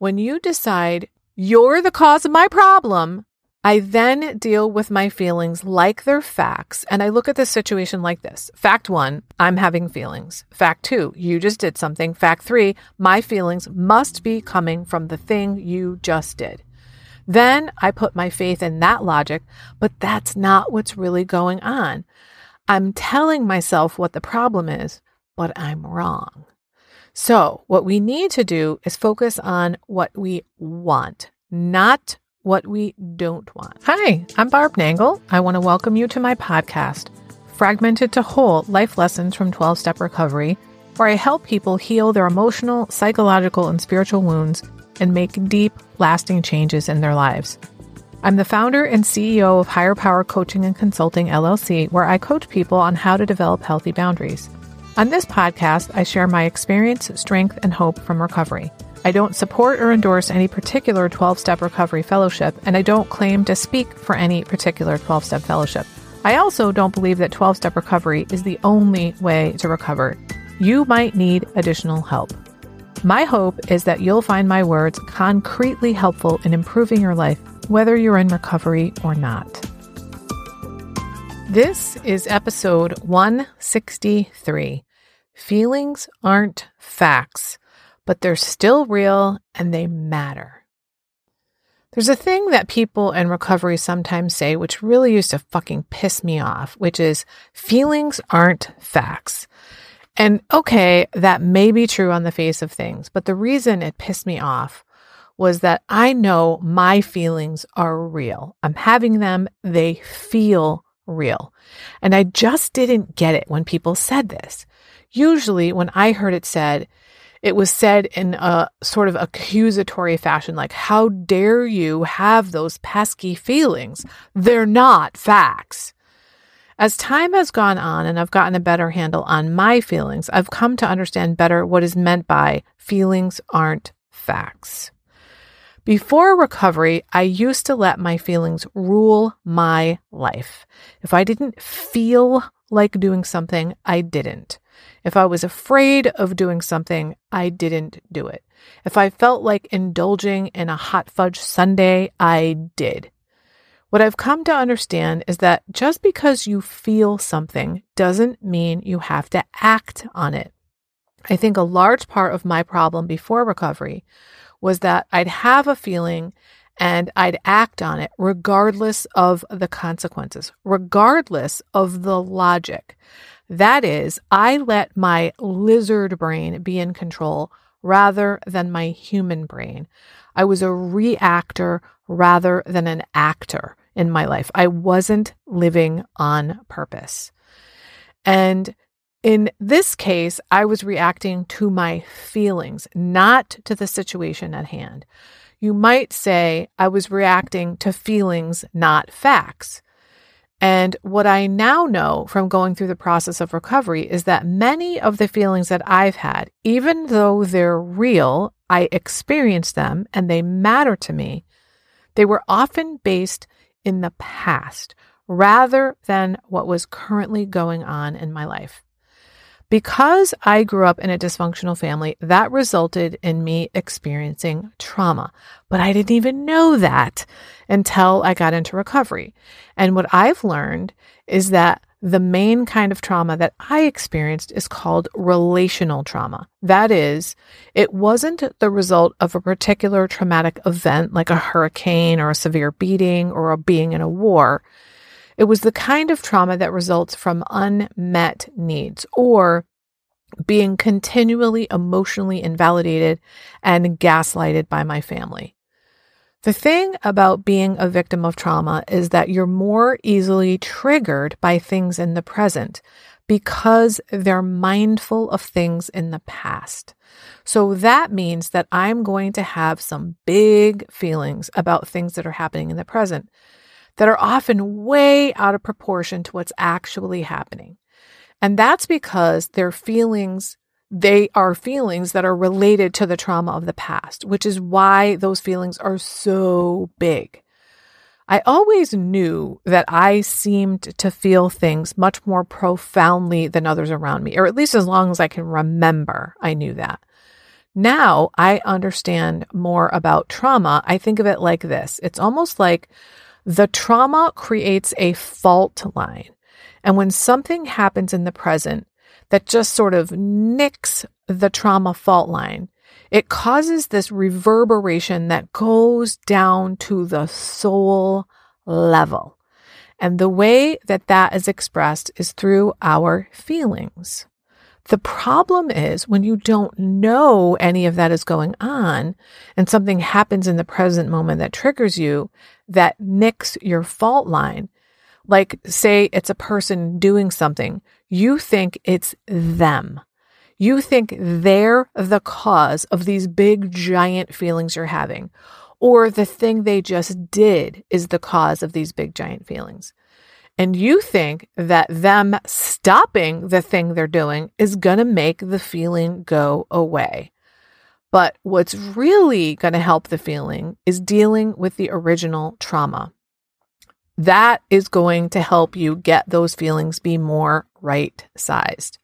When you decide you're the cause of my problem, I then deal with my feelings like they're facts. And I look at the situation like this Fact one, I'm having feelings. Fact two, you just did something. Fact three, my feelings must be coming from the thing you just did. Then I put my faith in that logic, but that's not what's really going on. I'm telling myself what the problem is, but I'm wrong. So, what we need to do is focus on what we want, not what we don't want. Hi, I'm Barb Nangle. I want to welcome you to my podcast, Fragmented to Whole Life Lessons from 12 Step Recovery, where I help people heal their emotional, psychological, and spiritual wounds and make deep, lasting changes in their lives. I'm the founder and CEO of Higher Power Coaching and Consulting LLC, where I coach people on how to develop healthy boundaries. On this podcast, I share my experience, strength, and hope from recovery. I don't support or endorse any particular 12 step recovery fellowship, and I don't claim to speak for any particular 12 step fellowship. I also don't believe that 12 step recovery is the only way to recover. You might need additional help. My hope is that you'll find my words concretely helpful in improving your life, whether you're in recovery or not. This is episode 163 Feelings Aren't Facts but they're still real and they matter. There's a thing that people in recovery sometimes say, which really used to fucking piss me off, which is feelings aren't facts. And okay, that may be true on the face of things, but the reason it pissed me off was that I know my feelings are real. I'm having them, they feel real. And I just didn't get it when people said this. Usually, when I heard it said, it was said in a sort of accusatory fashion, like, how dare you have those pesky feelings? They're not facts. As time has gone on and I've gotten a better handle on my feelings, I've come to understand better what is meant by feelings aren't facts. Before recovery, I used to let my feelings rule my life. If I didn't feel like doing something, I didn't. If I was afraid of doing something, I didn't do it. If I felt like indulging in a hot fudge sundae, I did. What I've come to understand is that just because you feel something doesn't mean you have to act on it. I think a large part of my problem before recovery was that I'd have a feeling and I'd act on it regardless of the consequences, regardless of the logic. That is, I let my lizard brain be in control rather than my human brain. I was a reactor rather than an actor in my life. I wasn't living on purpose. And in this case, I was reacting to my feelings, not to the situation at hand. You might say I was reacting to feelings, not facts. And what I now know from going through the process of recovery is that many of the feelings that I've had, even though they're real, I experienced them and they matter to me, they were often based in the past rather than what was currently going on in my life. Because I grew up in a dysfunctional family, that resulted in me experiencing trauma. But I didn't even know that until I got into recovery. And what I've learned is that the main kind of trauma that I experienced is called relational trauma. That is, it wasn't the result of a particular traumatic event like a hurricane or a severe beating or a being in a war. It was the kind of trauma that results from unmet needs or being continually emotionally invalidated and gaslighted by my family. The thing about being a victim of trauma is that you're more easily triggered by things in the present because they're mindful of things in the past. So that means that I'm going to have some big feelings about things that are happening in the present that are often way out of proportion to what's actually happening. And that's because their feelings, they are feelings that are related to the trauma of the past, which is why those feelings are so big. I always knew that I seemed to feel things much more profoundly than others around me, or at least as long as I can remember, I knew that. Now I understand more about trauma. I think of it like this it's almost like the trauma creates a fault line. And when something happens in the present that just sort of nicks the trauma fault line, it causes this reverberation that goes down to the soul level. And the way that that is expressed is through our feelings. The problem is when you don't know any of that is going on and something happens in the present moment that triggers you that nicks your fault line. Like, say it's a person doing something, you think it's them. You think they're the cause of these big, giant feelings you're having, or the thing they just did is the cause of these big, giant feelings. And you think that them stopping the thing they're doing is going to make the feeling go away. But what's really going to help the feeling is dealing with the original trauma. That is going to help you get those feelings be more right sized.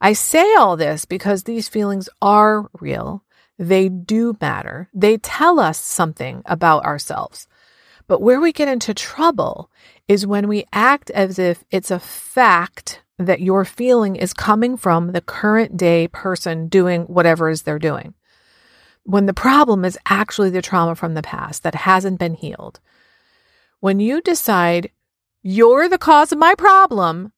I say all this because these feelings are real. They do matter. They tell us something about ourselves. But where we get into trouble is when we act as if it's a fact that your feeling is coming from the current day person doing whatever is they're doing. When the problem is actually the trauma from the past that hasn't been healed. When you decide you're the cause of my problem,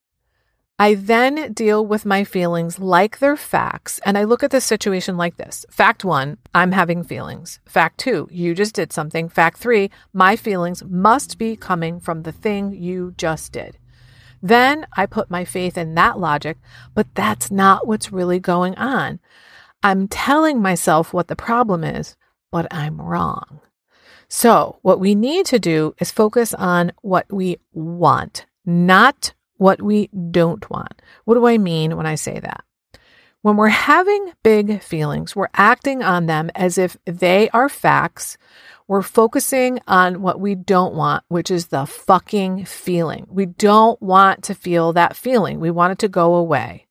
I then deal with my feelings like they're facts, and I look at the situation like this. Fact one, I'm having feelings. Fact two, you just did something. Fact three, my feelings must be coming from the thing you just did. Then I put my faith in that logic, but that's not what's really going on. I'm telling myself what the problem is, but I'm wrong. So, what we need to do is focus on what we want, not what we don't want. What do I mean when I say that? When we're having big feelings, we're acting on them as if they are facts. We're focusing on what we don't want, which is the fucking feeling. We don't want to feel that feeling. We want it to go away.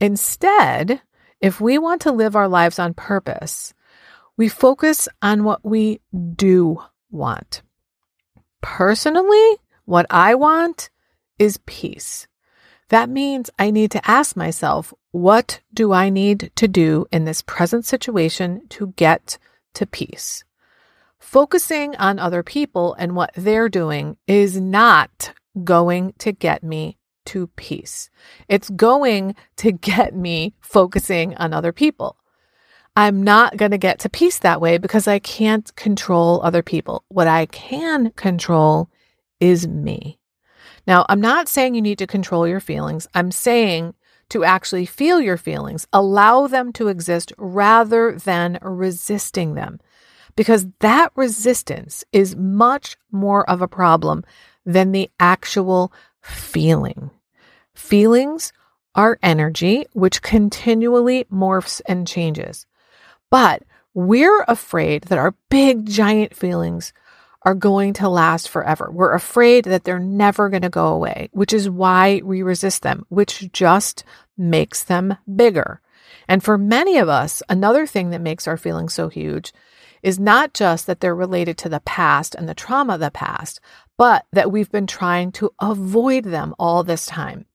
Instead, if we want to live our lives on purpose, we focus on what we do want. Personally, what I want is peace. That means I need to ask myself, what do I need to do in this present situation to get to peace? Focusing on other people and what they're doing is not going to get me to peace. It's going to get me focusing on other people. I'm not going to get to peace that way because I can't control other people. What I can control is me. Now, I'm not saying you need to control your feelings. I'm saying to actually feel your feelings, allow them to exist rather than resisting them, because that resistance is much more of a problem than the actual feeling. Feelings are energy, which continually morphs and changes. But we're afraid that our big, giant feelings are going to last forever. We're afraid that they're never going to go away, which is why we resist them, which just makes them bigger. And for many of us, another thing that makes our feelings so huge is not just that they're related to the past and the trauma of the past, but that we've been trying to avoid them all this time.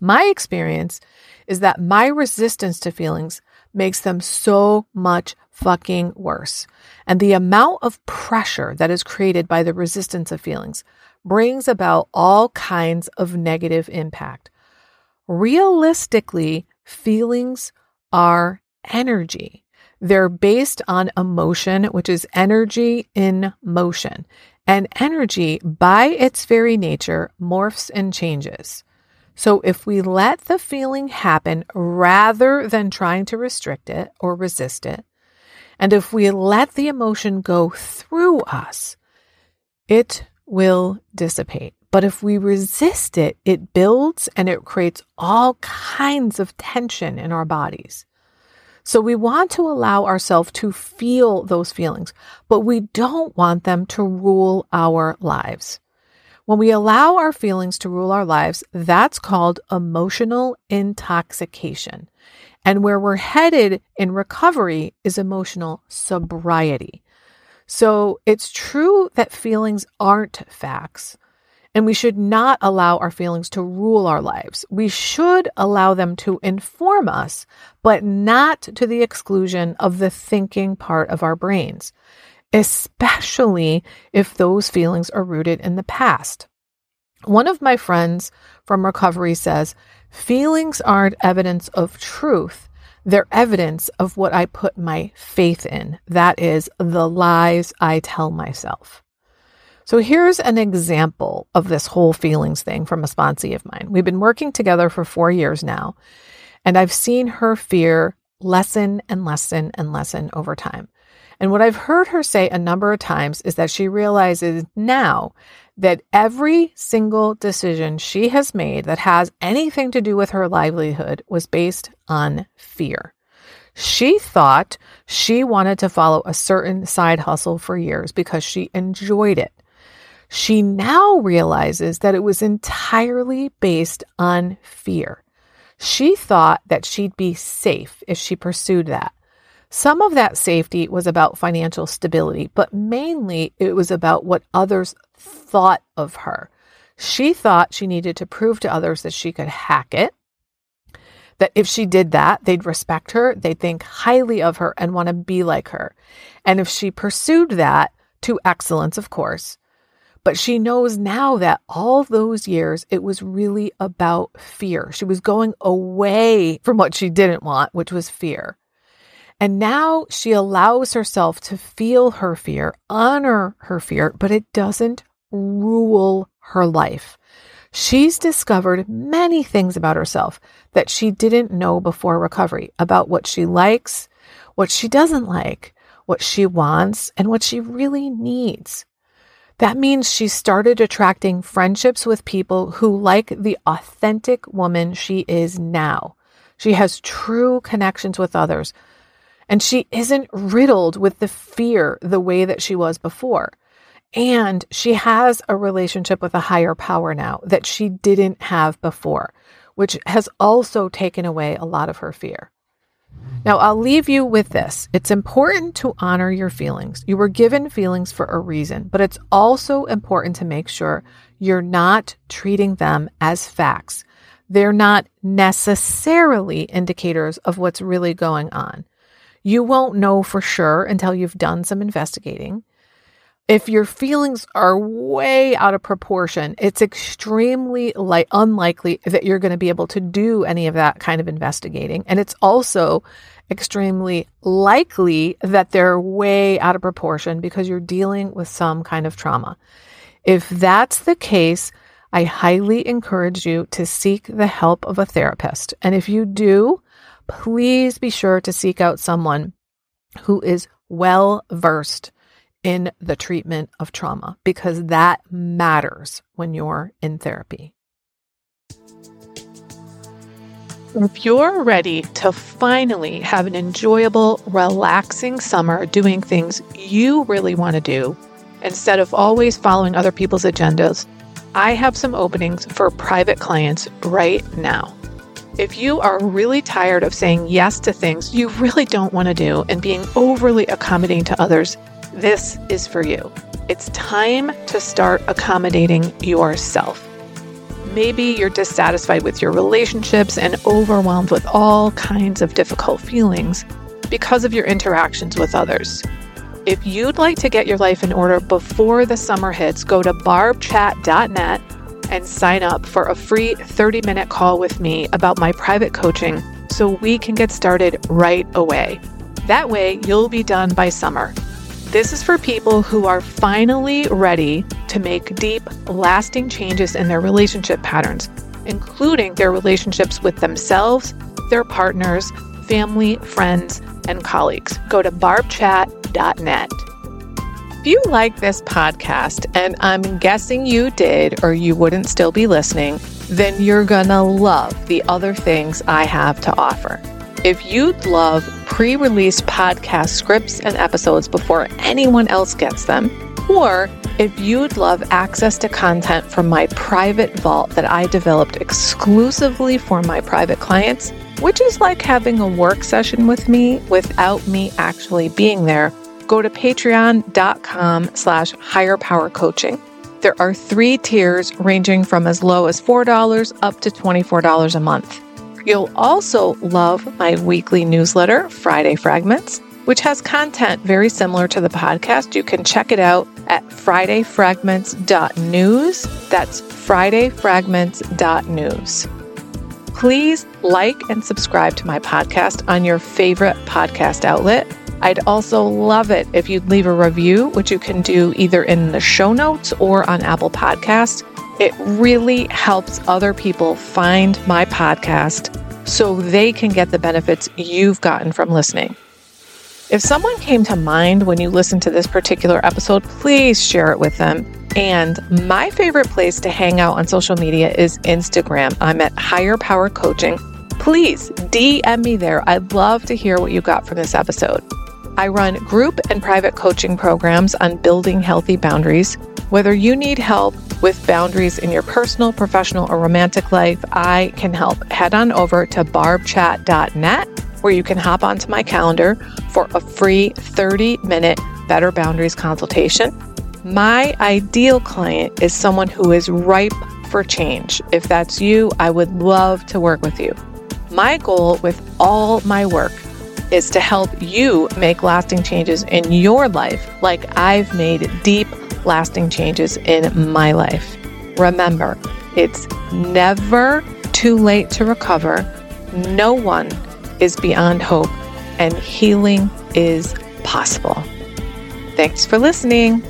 My experience is that my resistance to feelings makes them so much fucking worse. And the amount of pressure that is created by the resistance of feelings brings about all kinds of negative impact. Realistically, feelings are energy. They're based on emotion, which is energy in motion. And energy, by its very nature, morphs and changes. So if we let the feeling happen rather than trying to restrict it or resist it, and if we let the emotion go through us, it will dissipate. But if we resist it, it builds and it creates all kinds of tension in our bodies. So we want to allow ourselves to feel those feelings, but we don't want them to rule our lives. When we allow our feelings to rule our lives, that's called emotional intoxication. And where we're headed in recovery is emotional sobriety. So it's true that feelings aren't facts, and we should not allow our feelings to rule our lives. We should allow them to inform us, but not to the exclusion of the thinking part of our brains, especially if those feelings are rooted in the past. One of my friends from recovery says, Feelings aren't evidence of truth. They're evidence of what I put my faith in. That is the lies I tell myself. So here's an example of this whole feelings thing from a sponsee of mine. We've been working together for four years now, and I've seen her fear lessen and lessen and lessen over time. And what I've heard her say a number of times is that she realizes now that every single decision she has made that has anything to do with her livelihood was based on fear. She thought she wanted to follow a certain side hustle for years because she enjoyed it. She now realizes that it was entirely based on fear. She thought that she'd be safe if she pursued that. Some of that safety was about financial stability, but mainly it was about what others thought of her. She thought she needed to prove to others that she could hack it, that if she did that, they'd respect her, they'd think highly of her and want to be like her. And if she pursued that to excellence, of course, but she knows now that all those years, it was really about fear. She was going away from what she didn't want, which was fear. And now she allows herself to feel her fear, honor her fear, but it doesn't rule her life. She's discovered many things about herself that she didn't know before recovery about what she likes, what she doesn't like, what she wants, and what she really needs. That means she started attracting friendships with people who like the authentic woman she is now. She has true connections with others, and she isn't riddled with the fear the way that she was before. And she has a relationship with a higher power now that she didn't have before, which has also taken away a lot of her fear. Now, I'll leave you with this. It's important to honor your feelings. You were given feelings for a reason, but it's also important to make sure you're not treating them as facts. They're not necessarily indicators of what's really going on. You won't know for sure until you've done some investigating. If your feelings are way out of proportion, it's extremely like unlikely that you're going to be able to do any of that kind of investigating. And it's also extremely likely that they're way out of proportion because you're dealing with some kind of trauma. If that's the case, I highly encourage you to seek the help of a therapist. And if you do, please be sure to seek out someone who is well versed in the treatment of trauma because that matters when you're in therapy. If you're ready to finally have an enjoyable, relaxing summer doing things you really want to do instead of always following other people's agendas, I have some openings for private clients right now. If you are really tired of saying yes to things you really don't want to do and being overly accommodating to others, this is for you. It's time to start accommodating yourself. Maybe you're dissatisfied with your relationships and overwhelmed with all kinds of difficult feelings because of your interactions with others. If you'd like to get your life in order before the summer hits, go to barbchat.net and sign up for a free 30 minute call with me about my private coaching so we can get started right away. That way, you'll be done by summer. This is for people who are finally ready to make deep, lasting changes in their relationship patterns, including their relationships with themselves, their partners, family, friends, and colleagues. Go to barbchat.net. If you like this podcast, and I'm guessing you did or you wouldn't still be listening, then you're to love the other things I have to offer. if you'd love pre release podcast scripts and episodes before anyone else gets them, or if you'd love access to content from my private vault that I developed exclusively for my private clients, which is like having a work session with me without me actually being there, go to patreon.com slash higher power coaching. There are three tiers ranging from as low as $4 up to $24 a month. You'll also love my weekly newsletter, Friday Fragments, which has content very similar to the podcast. You can check it out at fridayfragments.news. That's fridayfragments.news. Please like and subscribe to my podcast on your favorite podcast outlet. I'd also love it if you'd leave a review, which you can do either in the show notes or on Apple Podcasts. It really helps other people find my podcast so they can get the benefits you've gotten from listening. If someone came to mind when you listened to this particular episode, please share it with them. And my favorite place to hang out on social media is Instagram. I'm at Higher Power Coaching. Please DM me there. I'd love to hear what you got from this episode. I run group and private coaching programs on building healthy boundaries. Whether you need help with boundaries in your personal, professional, or romantic life, I can help. Head on over to barbchat.net where you can hop onto my calendar for a free 30 minute Better Boundaries consultation. My ideal client is someone who is ripe for change. If that's you, I would love to work with you. My goal with all my work is to help you make lasting changes in your life, like I've made deep, lasting changes in my life. Remember, it's never too late to recover. No one is beyond hope, and healing is possible. Thanks for listening.